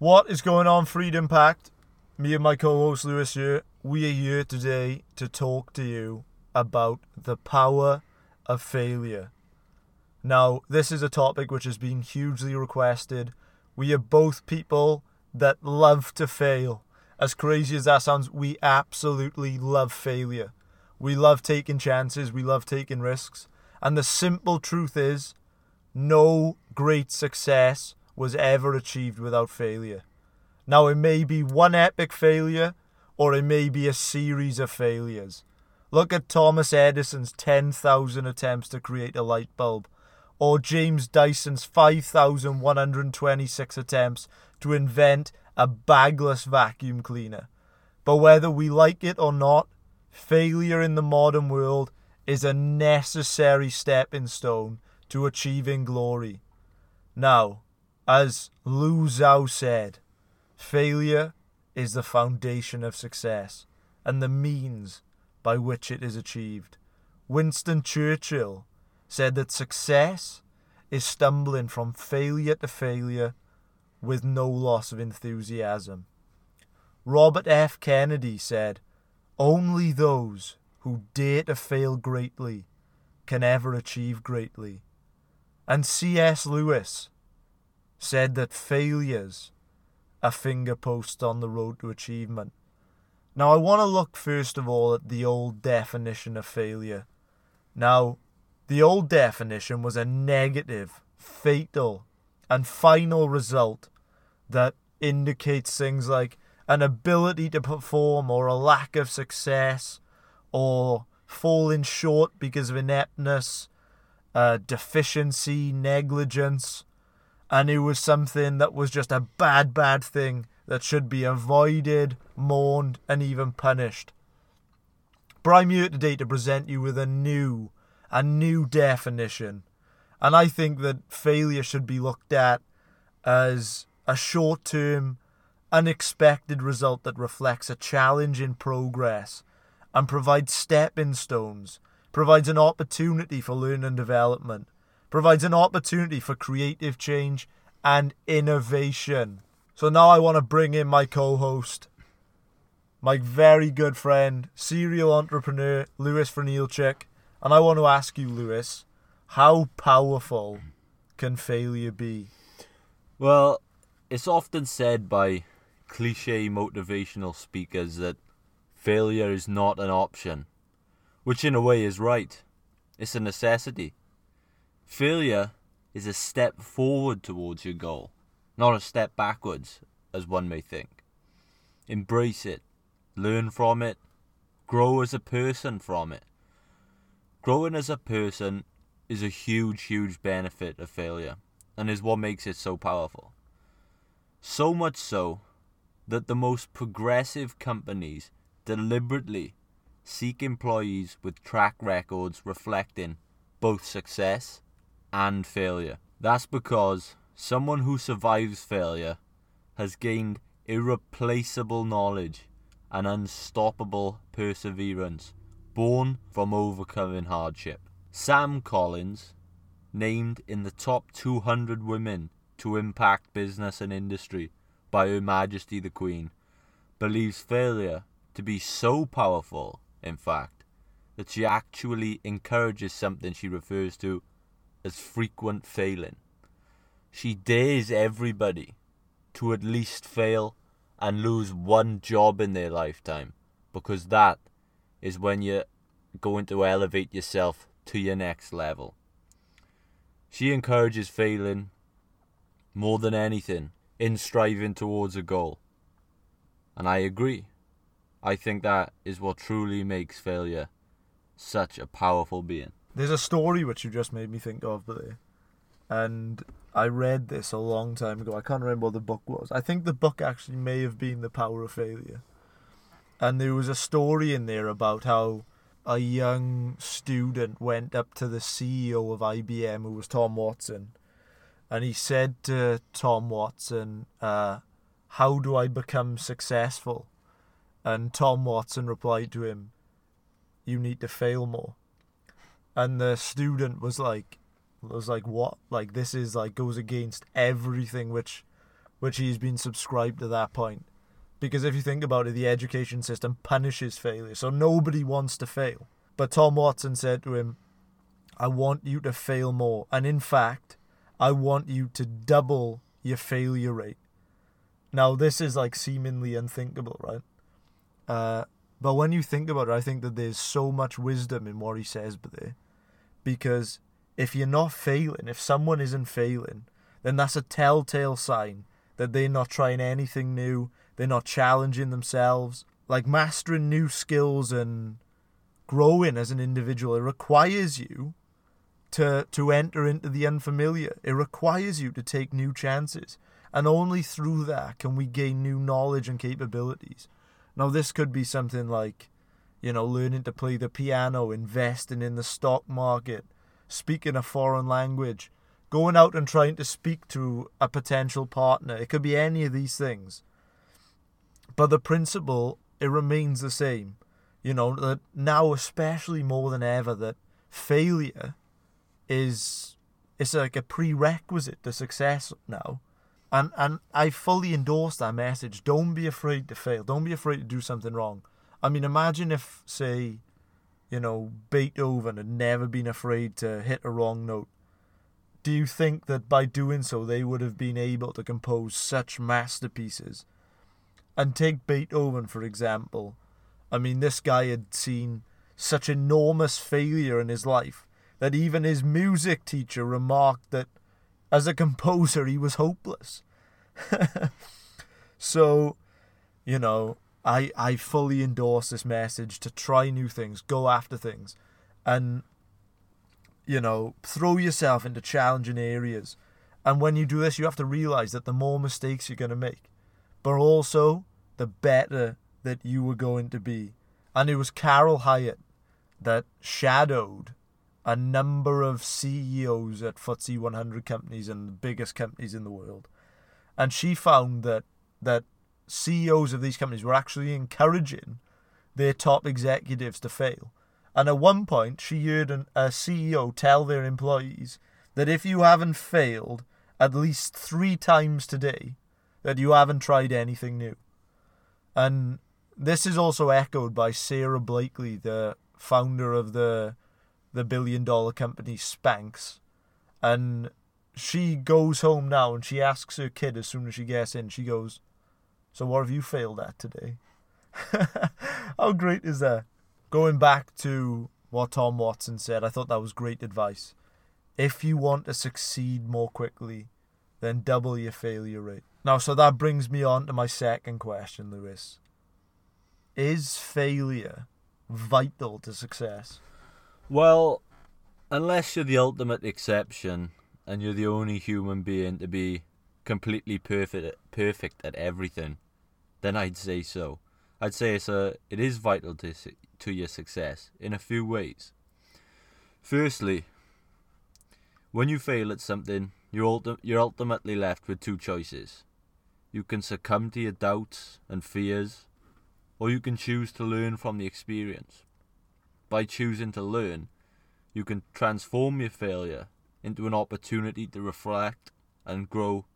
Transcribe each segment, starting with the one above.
What is going on, Freedom Pact? Me and my co-host Lewis here. We are here today to talk to you about the power of failure. Now, this is a topic which has been hugely requested. We are both people that love to fail. As crazy as that sounds, we absolutely love failure. We love taking chances, we love taking risks. And the simple truth is, no great success was ever achieved without failure. Now, it may be one epic failure, or it may be a series of failures. Look at Thomas Edison's 10,000 attempts to create a light bulb, or James Dyson's 5,126 attempts to invent a bagless vacuum cleaner. But whether we like it or not, failure in the modern world is a necessary stepping stone to achieving glory. Now, as Lao Tzu said, failure is the foundation of success and the means by which it is achieved. Winston Churchill said that success is stumbling from failure to failure with no loss of enthusiasm. Robert F. Kennedy said, Only those who dare to fail greatly can ever achieve greatly. And C.S. Lewis said that failures a finger posts on the road to achievement. Now, I want to look first of all at the old definition of failure. Now, the old definition was a negative, fatal, and final result that indicates things like an ability to perform or a lack of success or falling short because of ineptness, uh, deficiency, negligence, and it was something that was just a bad, bad thing that should be avoided, mourned, and even punished. But I'm here today to present you with a new, a new definition, and I think that failure should be looked at as a short-term, unexpected result that reflects a challenge in progress and provides stepping stones, provides an opportunity for learning and development, provides an opportunity for creative change and innovation. So now I want to bring in my co host, my very good friend, serial entrepreneur, Lewis Frenilchik. And I want to ask you, Lewis, how powerful can failure be? Well, it's often said by cliche motivational speakers that failure is not an option, which in a way is right. It's a necessity. Failure is a step forward towards your goal, not a step backwards, as one may think. Embrace it, learn from it, grow as a person from it. Growing as a person is a huge, huge benefit of failure, and is what makes it so powerful. So much so that the most progressive companies deliberately seek employees with track records reflecting both success and failure. That's because someone who survives failure has gained irreplaceable knowledge and unstoppable perseverance born from overcoming hardship. Sam Collins, named in the top 200 women to impact business and industry by Her Majesty the Queen, believes failure to be so powerful, in fact, that she actually encourages something she refers to as frequent failing. She dares everybody to at least fail and lose one job in their lifetime because that is when you're going to elevate yourself to your next level. She encourages failing more than anything in striving towards a goal. And I agree. I think that is what truly makes failure such a powerful being. There's a story which you just made me think of there. And I read this a long time ago. I can't remember what the book was. I think the book actually may have been The Power of Failure. And there was a story in there about how a young student went up to the CEO of IBM, who was Tom Watson, and he said to Tom Watson, uh, How do I become successful? And Tom Watson replied to him, You need to fail more and the student was like was like what like this is like goes against everything which which he's been subscribed to that point. Because if you think about it, the education system punishes failure, so nobody wants to fail. But Tom Watson said to him, I want you to fail more. And in fact, I want you to double your failure rate. Now, this is like seemingly unthinkable, right? Uh, but when you think about it, I think that there's so much wisdom in what he says but there. Because if you're not failing, if someone isn't failing, then that's a telltale sign that they're not trying anything new, they're not challenging themselves. Like mastering new skills and growing as an individual, it requires you to to enter into the unfamiliar. It requires you to take new chances. And only through that can we gain new knowledge and capabilities. Now this could be something like, you know, learning to play the piano, investing in the stock market, speaking a foreign language, going out and trying to speak to a potential partner. It could be any of these things. But the principle, it remains the same. You know, that now especially more than ever that failure is it's like a prerequisite to success now. And and I fully endorse that message. Don't be afraid to fail. Don't be afraid to do something wrong. I mean, imagine if, say, you know, Beethoven had never been afraid to hit a wrong note. Do you think that by doing so they would have been able to compose such masterpieces? And take Beethoven, for example. I mean, this guy had seen such enormous failure in his life that even his music teacher remarked that as a composer he was hopeless. so, you know, I I fully endorse this message to try new things, go after things, and you know, throw yourself into challenging areas. And when you do this, you have to realize that the more mistakes you're going to make, but also the better that you were going to be. And it was Carol Hyatt that shadowed a number of CEOs at FTSE 100 companies and the biggest companies in the world. And she found that that CEOs of these companies were actually encouraging their top executives to fail. And at one point, she heard an, a CEO tell their employees that if you haven't failed at least three times today, that you haven't tried anything new. And this is also echoed by Sara Blakely, the founder of the the billion dollar company Spanx. And she goes home now and she asks her kid as soon as she gets in, she goes, So what have you failed at today? How great is that? Going back to what Tom Watson said, I thought that was great advice. If you want to succeed more quickly, then double your failure rate. Now, so that brings me on to my second question, Lewis. Is failure vital to success? Well, unless you're the ultimate exception and you're the only human being to be completely perfect perfect at everything, then I'd say so. I'd say it's a it is vital to to your success in a few ways. Firstly, when you fail at something, you're ulti- you're ultimately left with two choices. You can succumb to your doubts and fears, or you can choose to learn from the experience by choosing to learn, you can transform your failure into an opportunity to reflect and grow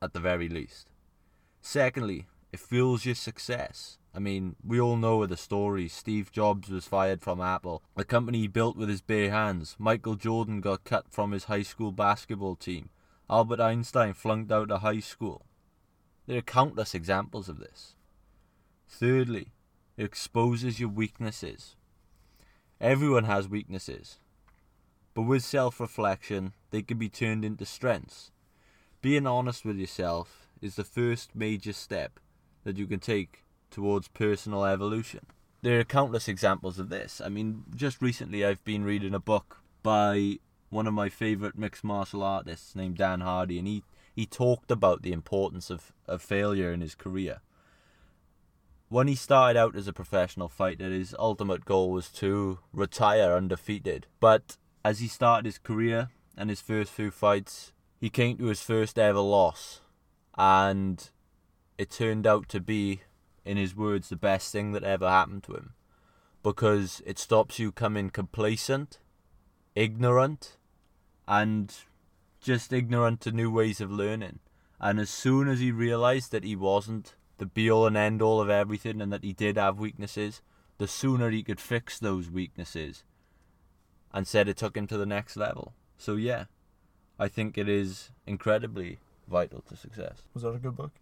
at the very least. Secondly, it fuels your success. I mean, we all know the story. Steve Jobs was fired from Apple, the company he built with his bare hands. Michael Jordan got cut from his high school basketball team. Albert Einstein flunked out of high school. There are countless examples of this. Thirdly, it exposes your weaknesses. Everyone has weaknesses, but with self reflection, they can be turned into strengths. Being honest with yourself is the first major step that you can take towards personal evolution. There are countless examples of this. I mean, just recently I've been reading a book by one of my favourite mixed martial artists named Dan Hardy, and he, he talked about the importance of, of failure in his career when he started out as a professional fighter, his ultimate goal was to retire undefeated. But as he started his career and his first few fights, he came to his first ever loss. And it turned out to be, in his words, the best thing that ever happened to him. Because it stops you coming complacent, ignorant, and just ignorant to new ways of learning. And as soon as he realized that he wasn't the be all and end all of everything and that he did have weaknesses, the sooner he could fix those weaknesses and said it took him to the next level. So yeah, I think it is incredibly vital to success. Was that a good book?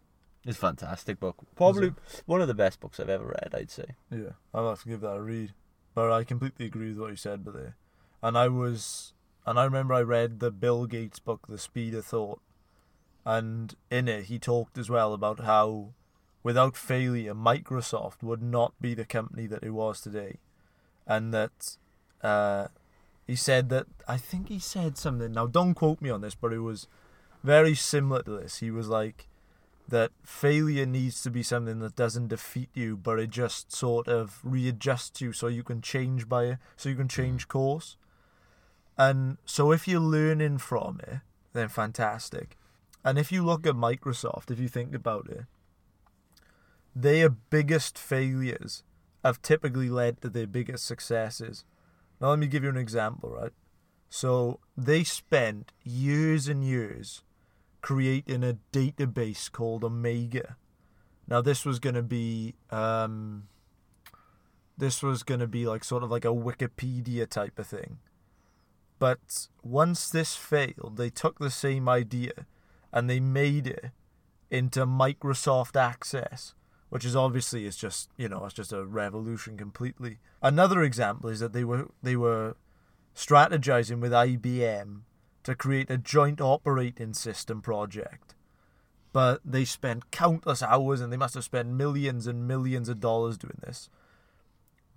It's a fantastic book. Probably one of the best books I've ever read, I'd say. Yeah, I'll have to give that a read. But I completely agree with what you said, but there. And I was, and I remember I read the Bill Gates book, The Speed of Thought, and in it he talked as well about how, without failure, Microsoft would not be the company that it was today, and that, uh, he said that I think he said something. Now, don't quote me on this, but it was very similar to this. He was like that failure needs to be something that doesn't defeat you, but it just sort of readjusts you so you can change by it, so you can hmm. change course. And so if you're learning from it, then fantastic. And if you look at Microsoft, if you think about it, their biggest failures have typically led to their biggest successes. Now, let me give you an example, right? So, they spent years and years creating a database called Omega. Now, this was going to be, um, this was going to be like sort of like a Wikipedia type of thing. But once this failed, they took the same idea and they made it into Microsoft Access, which is obviously is just you know it's just a revolution completely. Another example is that they were they were strategizing with IBM to create a joint operating system project. But they spent countless hours and they must have spent millions and millions of dollars doing this.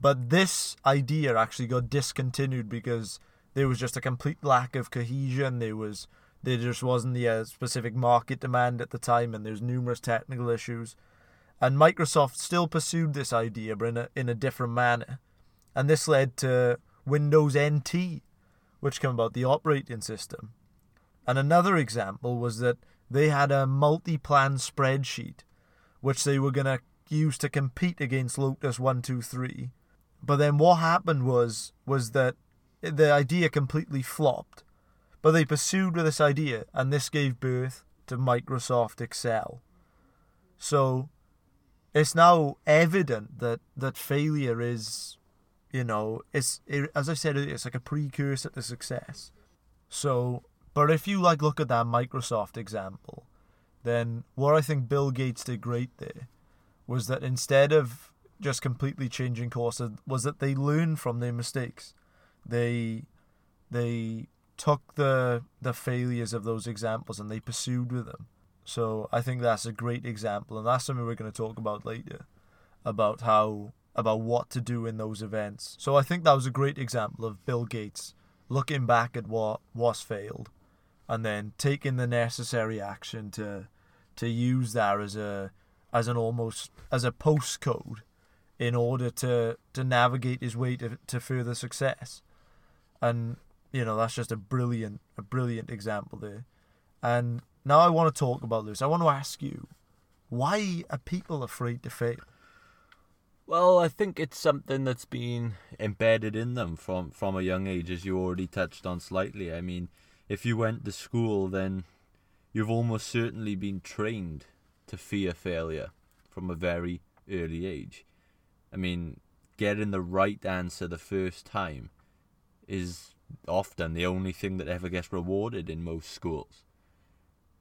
But this idea actually got discontinued because there was just a complete lack of cohesion. There was there just wasn't the uh, specific market demand at the time, and there's numerous technical issues. And Microsoft still pursued this idea, but in a, in a different manner. And this led to Windows NT, which came about the operating system. And another example was that they had a Multiplan spreadsheet, which they were going to use to compete against Lotus 123. But then what happened was was that the idea completely flopped but they pursued with this idea, and this gave birth to Microsoft Excel. So it's now evident that, that failure is, you know, it's it, as I said, it's like a precursor to success. So, but if you like look at that Microsoft example, then what I think Bill Gates did great there was that instead of just completely changing course, was that they learned from their mistakes. They they took the the failures of those examples and they pursued with them. So I think that's a great example, and that's something we're going to talk about later, about how about what to do in those events. So I think that was a great example of Bill Gates looking back at what was failed, and then taking the necessary action to to use that as a as an almost as a postcode in order to to navigate his way to, to further success. And you know that's just a brilliant a brilliant example there and now i want to talk about this i want to ask you why are people afraid to fail well i think it's something that's been embedded in them from from a young age as you already touched on slightly. I mean if you went to school then you've almost certainly been trained to fear failure from a very early age. I mean getting the right answer the first time is often the only thing that ever gets rewarded in most schools.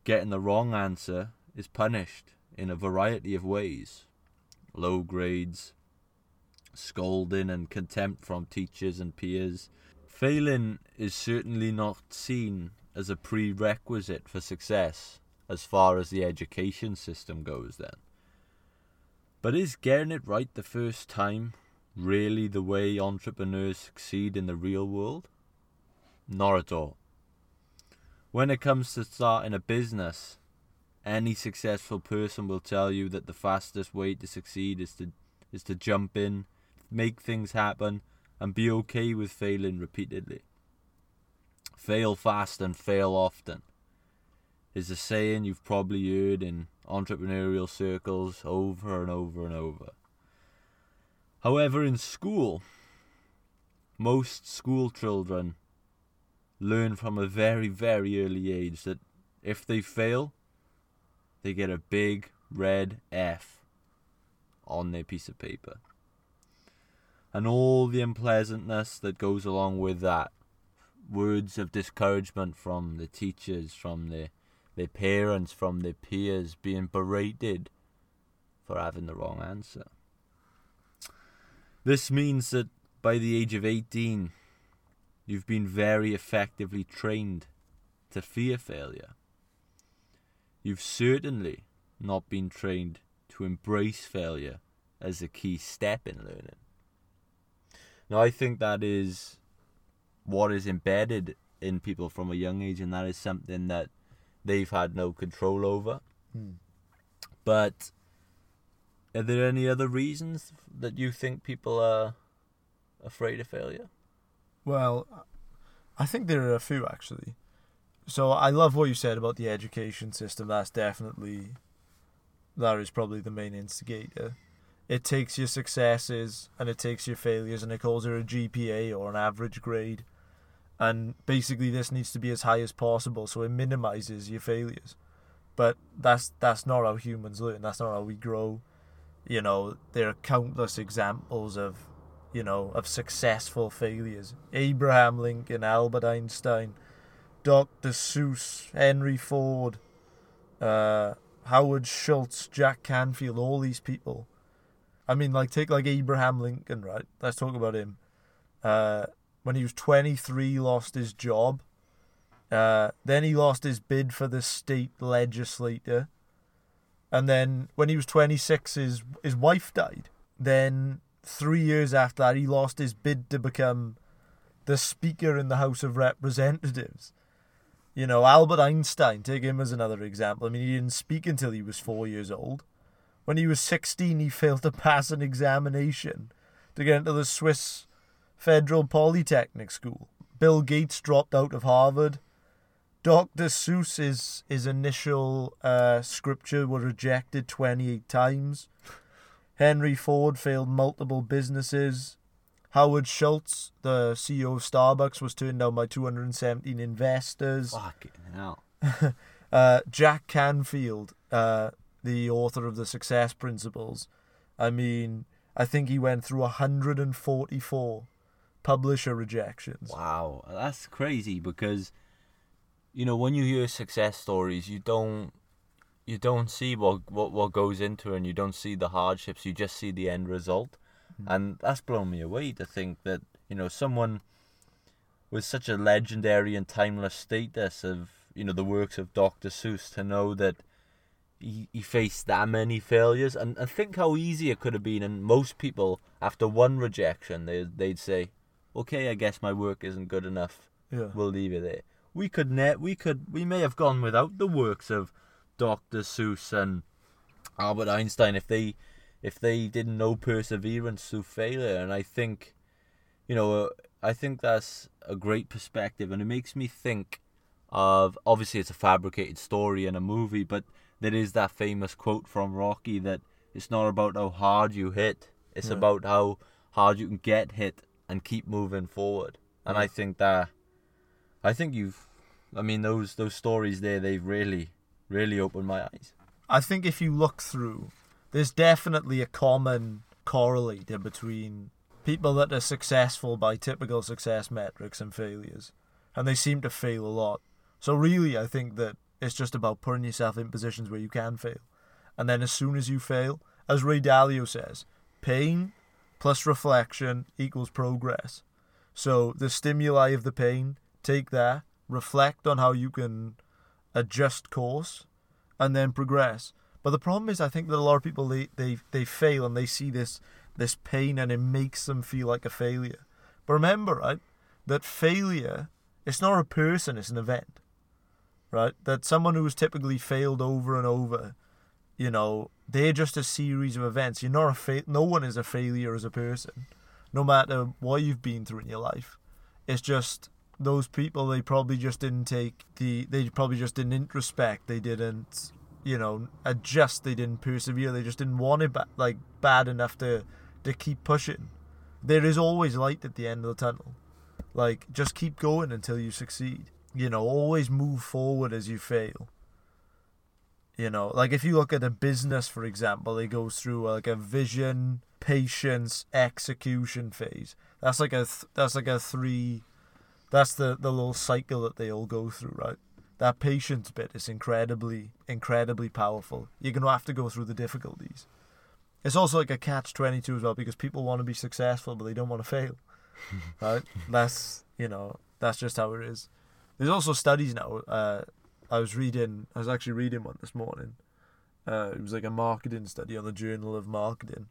Getting the wrong answer is punished in a variety of ways. Low grades, scolding and contempt from teachers and peers. Failing is certainly not seen as a prerequisite for success as far as the education system goes, then. But is getting it right the first time really the way entrepreneurs succeed in the real world? Not at all. When it comes to starting a business, any successful person will tell you that the fastest way to succeed is to is to jump in, make things happen, and be okay with failing repeatedly. Fail fast and fail often is a saying you've probably heard in entrepreneurial circles over and over and over. However, in school, most school children learn from a very, very early age that if they fail, they get a big red F on their piece of paper. And all the unpleasantness that goes along with that. Words of discouragement from the teachers, from their, their parents, from their peers, being berated for having the wrong answer. This means that by the age of 18, you've been very effectively trained to fear failure. You've certainly not been trained to embrace failure as a key step in learning. Now, I think that is what is embedded in people from a young age, and that is something that they've had no control over. Hmm. But are there any other reasons that you think people are afraid of failure? Well, I think there are a few actually. So I love what you said about the education system. That's definitely that is probably the main instigator. It takes your successes and it takes your failures and it calls it a GPA or an average grade. And basically this needs to be as high as possible so it minimizes your failures. But that's that's not how humans learn. That's not how we grow. You know, there are countless examples of you know, of successful failures. Abraham Lincoln, Albert Einstein, Dr. Seuss, Henry Ford, uh, Howard Schultz, Jack Canfield, all these people. I mean, like, take like Abraham Lincoln, right? Let's talk about him. Uh, when he was 23, lost his job. Uh, then he lost his bid for the state legislature. And then when he was 26, his, his wife died. Then three years after that, he lost his bid to become the Speaker in the House of Representatives. You know, Albert Einstein, take him as another example. I mean, he didn't speak until he was four years old. When he was 16, he failed to pass an examination to get into the Swiss Federal Polytechnic School. Bill Gates dropped out of Harvard. Dr. Seuss's his, initial uh, scripture was rejected 28 times. Henry Ford failed multiple businesses. Howard Schultz, the CEO of Starbucks, was turned down by 217 investors. Fucking hell. uh, Jack Canfield, uh, the author of the Success Principles, I mean, I think he went through 144 publisher rejections. Wow, that's crazy because you know when you hear success stories, you don't you don't see what what what goes into it and you don't see the hardships. You just see the end result, Hmm. and that's blown me away to think that you know someone with such a legendary and timeless status of you know the works of Dr. Seuss to know that he, he faced that many failures and, and think how easy it could have been and most people after one rejection they they'd say okay I guess my work isn't good enough Yeah. we'll leave it there we could net we could we may have gone without the works of Dr. Seuss and Albert Einstein if they if they didn't know perseverance through failure and I think you know I think that's a great perspective and it makes me think of obviously it's a fabricated story in a movie but there is that famous quote from Rocky that it's not about how hard you hit it's Yeah. about how hard you can get hit and keep moving forward and Yeah. I think that I think you've I mean those those stories there they've really really opened my eyes I think if you look through, there's definitely a common correlator between people that are successful by typical success metrics and failures. And they seem to fail a lot. So, really, I think that it's just about putting yourself in positions where you can fail. And then, as soon as you fail, as Ray Dalio says, pain plus reflection equals progress. So, the stimuli of the pain, take that, reflect on how you can adjust course, and then progress. But the problem is, I think that a lot of people they, they, they fail and they see this this pain and it makes them feel like a failure. But remember, right, that failure it's not a person, it's an event. Right? That someone who's typically failed over and over, you know, they're just a series of events. You're not a fa- no one is a failure as a person, no matter what you've been through in your life. It's just those people they probably just didn't take the they probably just didn't introspect they didn't you know adjust they didn't persevere they just didn't want it ba- like bad enough to to keep pushing there is always light at the end of the tunnel like just keep going until you succeed you know always move forward as you fail You know, like if you look at a business, for example, it goes through uh, like a vision, patience, execution phase. That's like a th- that's like a three. That's the the little cycle that they all go through, right? That patience bit is incredibly incredibly powerful. You're gonna have to go through the difficulties. It's also like a catch twenty two as well because people want to be successful but they don't want to fail. right? That's you know that's just how it is. There's also studies now. Uh, I was reading. I was actually reading one this morning. Uh, it was like a marketing study on the Journal of Marketing.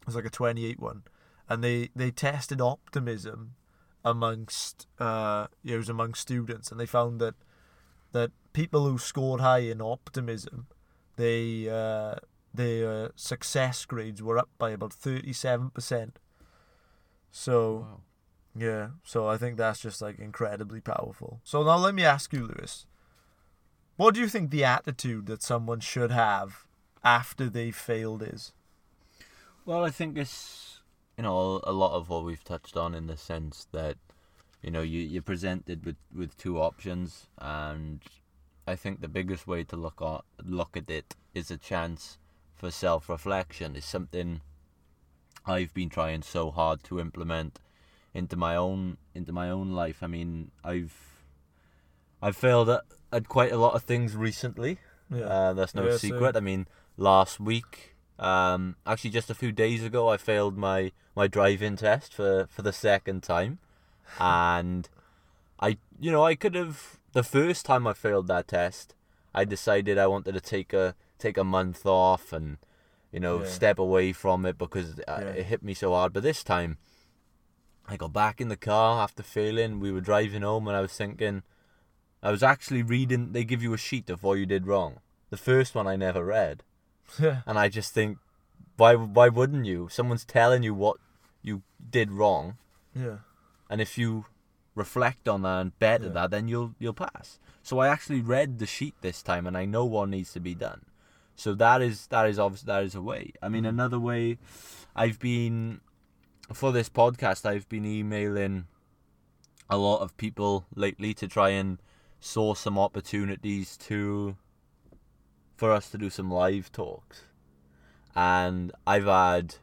It was like a 28 one, and they they tested optimism amongst uh, it was among students, and they found that that people who scored high in optimism, they uh, their success grades were up by about 37 percent. So. Wow. Yeah, so I think that's just like incredibly powerful. So now let me ask you, Lewis, what do you think the attitude that someone should have after they failed is? Well, I think it's you know a lot of what we've touched on in the sense that you know you you're presented with with two options, and I think the biggest way to look at look at it is a chance for self reflection. It's something I've been trying so hard to implement into my own into my own life. I mean, I've I've failed at, at quite a lot of things recently. Uh, that's no Yeah, secret. I mean, last week, um, actually just a few days ago, I failed my my driving test for for the second time, and I, you know, I could have the first time I failed that test, I decided I wanted to take a take a month off and, you know, Yeah. step away from it because uh, Yeah. it hit me so hard. But this time, I got back in the car after failing. We were driving home, and I was thinking. I was actually reading. They give you a sheet of what you did wrong. The first one I never read, and I just think, why? Why wouldn't you? Someone's telling you what you did wrong, yeah, and if you reflect on that and better Yeah. that, then you'll you'll pass. So I actually read the sheet this time, and I know what needs to be done. So that is that is obviously that is a way. I mean, mm. another way, I've been for this podcast. I've been emailing a lot of people lately to try and source some opportunities to for us to do some live talks. And I've had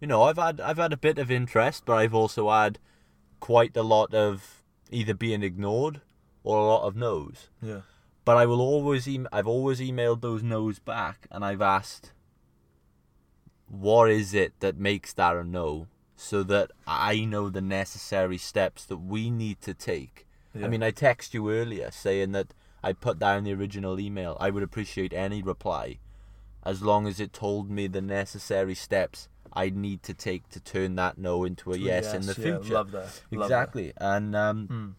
you know, I've had I've had a bit of interest, but I've also had quite a lot of either being ignored or a lot of no's. yeah, But I will always em- I've always emailed those no's back and I've asked what is it that makes that a no so that I know the necessary steps that we need to take. yeah. I mean, I text you earlier saying that I put down the original email. I would appreciate any reply as long as it told me the necessary steps I need to take to turn that no into a yes, in the yeah, future. Love that. Love exactly. And um. Mm.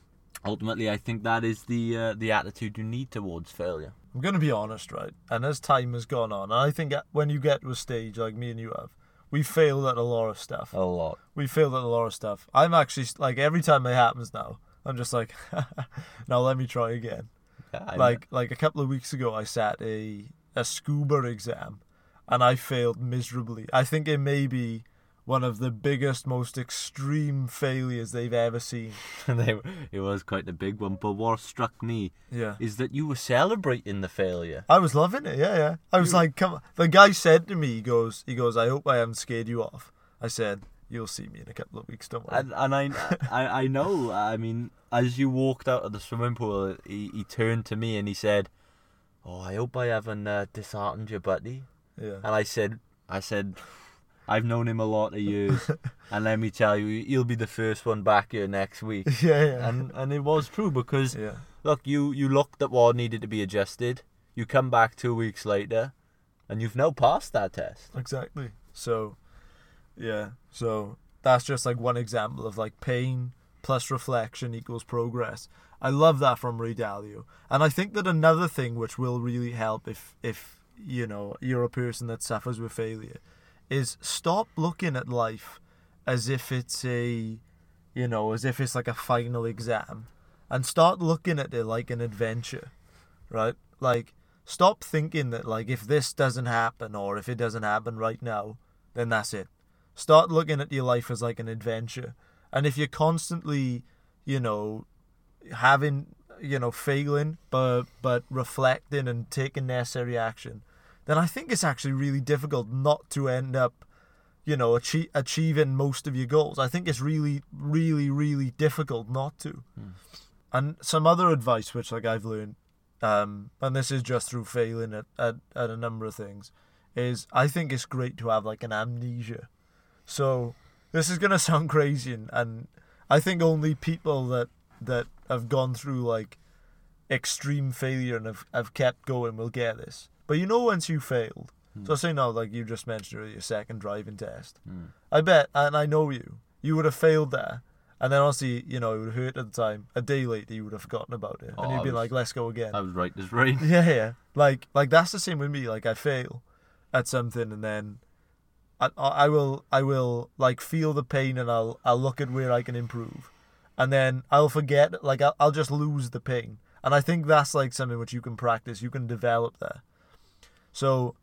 ultimately, I think that is the uh, the attitude you need towards failure. I'm gonna be honest, right? And as time has gone on, and I think when you get to a stage like me and you have, we failed at a lot of stuff. A lot. We failed at a lot of stuff. I'm actually like every time it happens now, I'm just like, now let me try again. Yeah, like like a couple of weeks ago I sat a a scuba exam and I failed miserably. I think it may be one of the biggest, most extreme failures they've ever seen. they, it was quite a big one. But what struck me Yeah. is that you were celebrating the failure. I was loving it, yeah, yeah. I was like, come on. The guy said to me, he goes, he goes, I hope I haven't scared you off. I said, you'll see me in a couple of weeks, don't worry. And, and I, I, I know. I mean, as you walked out of the swimming pool, he, he turned to me and he said, "Oh, I hope I haven't uh, disheartened you, buddy." yeah. And I said, "I said, I've known him a lot of years, and let me tell you, he'll be the first one back here next week." yeah, yeah. And and it was true because yeah. look, you you looked at what needed to be adjusted. You come back two weeks later, and you've now passed that test. Exactly. So, yeah. So that's just like one example of like pain plus reflection equals progress. I love that from Ray Dalio, and I think that another thing which will really help if if you know you're a person that suffers with failure is stop looking at life as if it's a you know as if it's like a final exam and start looking at it like an adventure right? Like stop thinking that like if this doesn't happen or if it doesn't happen right now then that's it. Start looking at your life as like an adventure. And if you're constantly you know having you know, failing, but but reflecting and taking necessary action, then I think it's actually really difficult not to end up, you know, achieve, achieving most of your goals. I think it's really, really, really difficult not to. And some other advice which like I've learned, um, and this is just through failing at, at, at a number of things, is I think it's great to have like an amnesia. So this is gonna sound crazy, and, and I think only people that that have gone through like extreme failure and have, have kept going will get this. But you know once you failed. So say now, like you just mentioned earlier, your second driving test. Hmm. I bet, and I know you, you would have failed there. And then obviously, you know, it would hurt at the time. A day later, you would have forgotten about it, Oh, and you'd I be was- like, "Let's go again." I was right as rain. Yeah, yeah. Like, like that's the same with me. Like, I fail at something, and then I, I will, I will like feel the pain, and I'll, I'll look at where I can improve, and then I'll forget. Like, I'll, I'll just lose the pain, and I think that's like something which you can practice, you can develop there. So,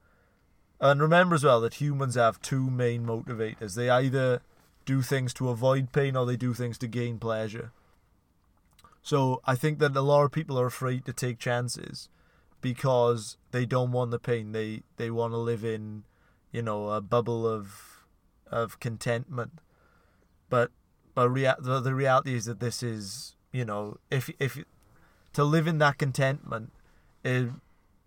and remember as well that humans have two main motivators. They either do things to avoid pain, or they do things to gain pleasure. So I think that a lot of people are afraid to take chances because they don't want the pain. They they want to live in, you know, a bubble of of contentment. But but rea- the, the reality is that this is, you know, if if to live in that contentment, it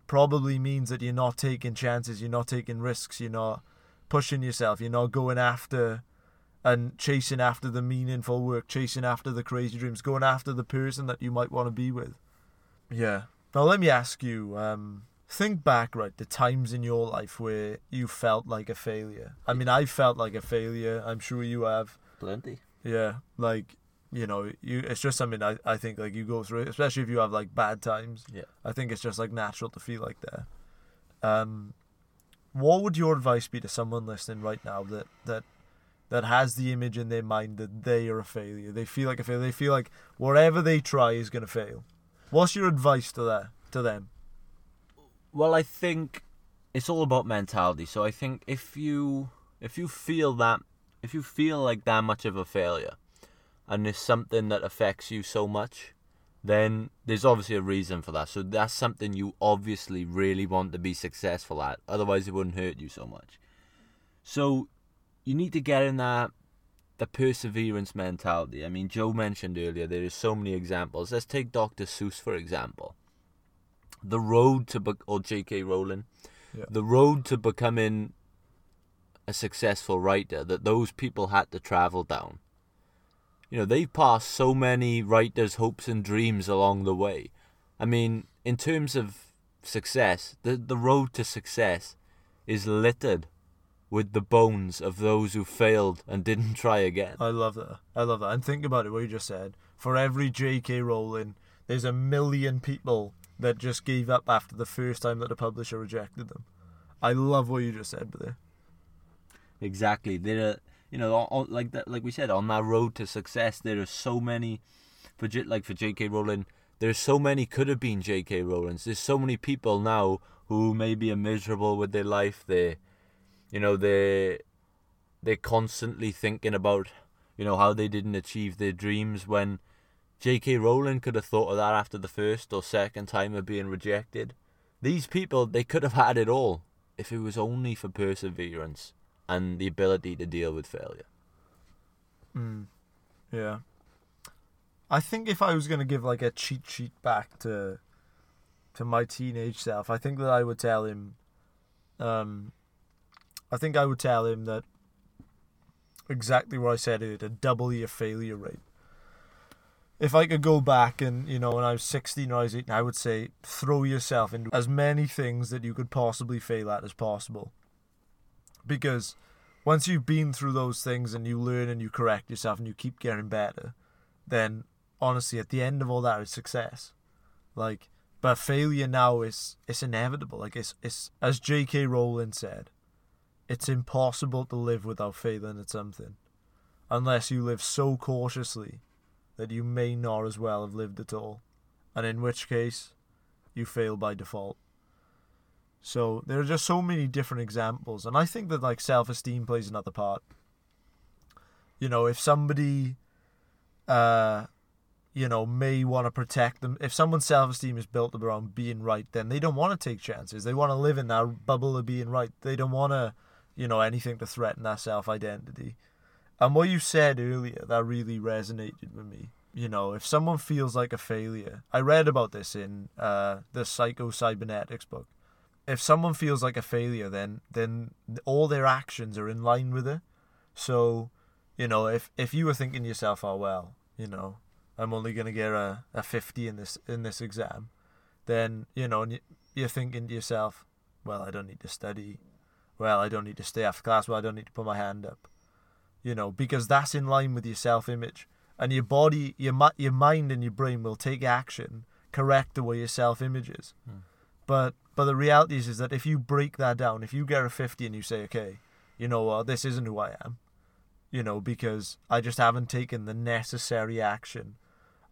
probably means that you're not taking chances, you're not taking risks, you're not pushing yourself, you're not going after and chasing after the meaningful work, chasing after the crazy dreams, going after the person that you might want to be with. Yeah. Now let me ask you, um, think back, right, the times in your life where you felt like a failure. I mean, I felt like a failure. I'm sure you have. Plenty. Yeah, like you know, you it's just something I, I think like you go through, it, especially if you have like bad times. Yeah. I think it's just like natural to feel like that. Um, what would your advice be to someone listening right now that that that has the image in their mind that they are a failure? They feel like a failure. They feel like whatever they try is gonna fail. What's your advice to that to them? Well, I think it's all about mentality. So I think if you if you feel that if you feel like that much of a failure and there's something that affects you so much, then there's obviously a reason for that. So that's something you obviously really want to be successful at. Otherwise it wouldn't hurt you so much. So you need to get in that the perseverance mentality. I mean, Joe mentioned earlier there is so many examples. Let's take Dr. Seuss for example. The road to bec- or J.K. Rowling, Yeah. the road to becoming a successful writer that those people had to travel down. You know, they've passed so many writers' hopes and dreams along the way. I mean, in terms of success, the the road to success is littered with the bones of those who failed and didn't try again. I love that. I love that. And think about it, what you just said. For every J.K. Rowling, there's a million people that just gave up after the first time that the publisher rejected them. I love what you just said there. Exactly. There are, you know, on, on- like that, like we said, on that road to success, there are so many. For J, like for J.K. Rowling, there's so many could have been J.K. Rowlings. There's so many people now who maybe are miserable with their life. They, you know, they, they're constantly thinking about, you know, how they didn't achieve their dreams when. J.K. Rowling could have thought of that after the first or second time of being rejected. These people, they could have had it all if it was only for perseverance and the ability to deal with failure. Mm. Yeah. I think if I was gonna give like a cheat sheet back to to my teenage self, I think that I would tell him um I think I would tell him that exactly what I said earlier, to double your failure rate. If I could go back and, you know, when I was 16 or I was 18, I would say throw yourself into as many things that you could possibly fail at as possible. Because once you've been through those things and you learn and you correct yourself and you keep getting better, then honestly, at the end of all that is success. Like, but failure now is it's inevitable. Like it's it's as J.K. Rowling said, it's impossible to live without failing at something, unless you live so cautiously that you may not as well have lived at all, and in which case, you fail by default. So there are just so many different examples, and I think that like self-esteem plays another part. You know, if somebody, uh, you know, may want to protect them. If someone's self esteem is built around being right, then they don't want to take chances. They want to live in that bubble of being right. They don't want to, you know, anything to threaten their self identity. And what you said earlier, that really resonated with me. You know, if someone feels like a failure, I read about this in uh, the Psycho Cybernetics book. If someone feels like a failure, then then all their actions are in line with it. So, you know, if if you were thinking to yourself, oh well, you know, I'm only gonna get a, a fifty in this in this exam, then you know, and you're thinking to yourself, well, I don't need to study, well, I don't need to stay after class, well, I don't need to put my hand up, you know, because that's in line with your self image, and your body, your your mind, and your brain will take action, correct the way your self image is, Hmm. but but the reality is, is that if you break that down, if you get a fifty and you say, okay, you know what, this isn't who I am, you know, because I just haven't taken the necessary action.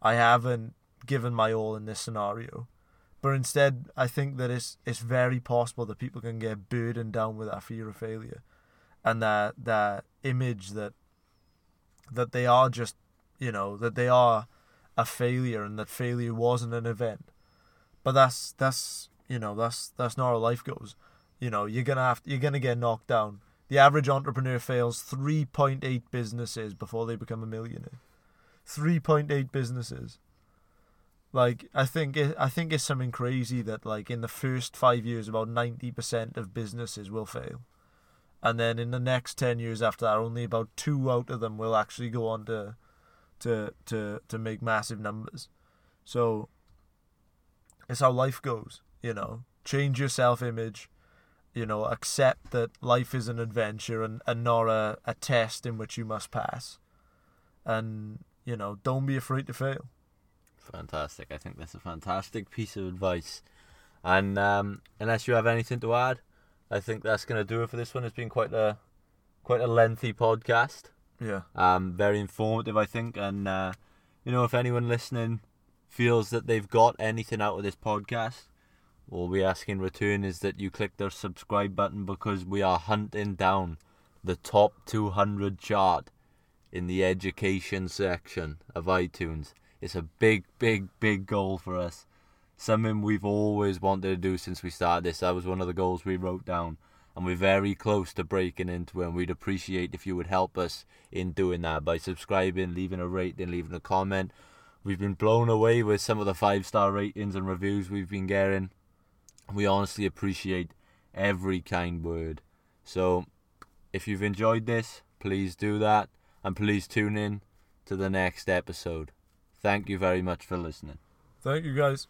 I haven't given my all in this scenario. But instead, I think that it's it's very possible that people can get burdened down with that fear of failure, and that that image that that they are just, you know, that they are a failure and that failure wasn't an event. But that's that's you know that's that's not how life goes. You know, you're gonna have you're gonna get knocked down. The average entrepreneur fails 3.8 businesses before they become a millionaire. 3.8 businesses. Like I think it, I think it's something crazy that like in the first 5 years about 90% of businesses will fail. And then in the next 10 years after that only about 2 out of them will actually go on to to to to make massive numbers. So it's how life goes, you know. Change your self-image, you know, accept that life is an adventure and, and not a, a test in which you must pass. And, you know, don't be afraid to fail. Fantastic. I think that's a fantastic piece of advice. And um, unless you have anything to add, I think that's going to do it for this one. It's been quite a quite a lengthy podcast. Yeah. Um, very informative, I think. And uh, you know, if anyone listening feels that they've got anything out of this podcast, all we ask in return is that you click the subscribe button because we are hunting down the top 200 chart in the education section of iTunes. It's a big, big, big goal for us. Something we've always wanted to do since we started this. That was one of the goals we wrote down. And we're very close to breaking into it. And we'd appreciate if you would help us in doing that by subscribing, leaving a rating, leaving a comment. We've been blown away with some of the five star ratings and reviews we've been getting. We honestly appreciate every kind word. So, if you've enjoyed this, please do that. And please tune in to the next episode. Thank you very much for listening. Thank you guys.